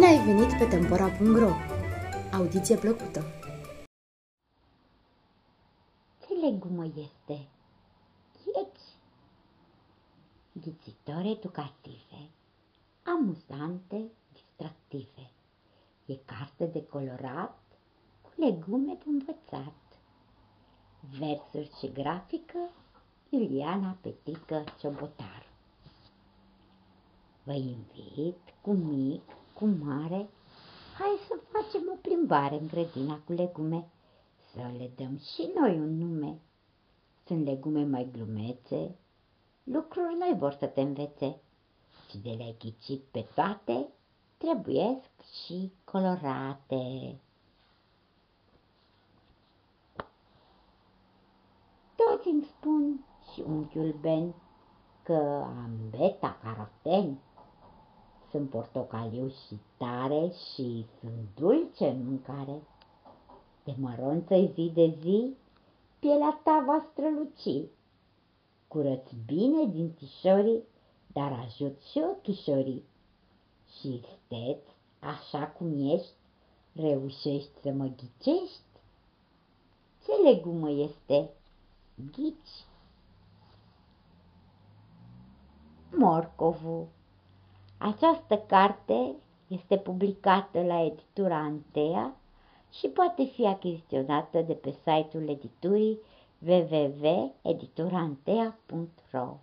ai venit pe Tempora.ro! Audiție plăcută! Ce legumă este? Gheci. Ghițitoare educative, amuzante, distractive. E carte de colorat cu legume de învățat. Versuri și grafică Iuliana Petică Ciobotar. Vă invit cu mic, cu mare, hai să facem o plimbare în grădina cu legume, să le dăm și noi un nume. Sunt legume mai glumețe, lucruri noi vor să te învețe și de le-ai ghicit pe toate, trebuiesc și colorate. Toți îmi spun și unchiul Ben că am beta caroten. Sunt portocaliu și tare și sunt dulce în mâncare. De măronță zi de zi, pielea ta va străluci. Curăț bine din tișorii, dar ajut și ochișorii. Și steți, așa cum ești, reușești să mă ghicești? Ce legumă este? Ghici. Morcovul. Această carte este publicată la editura Antea și poate fi achiziționată de pe site-ul editurii www.editurantea.ro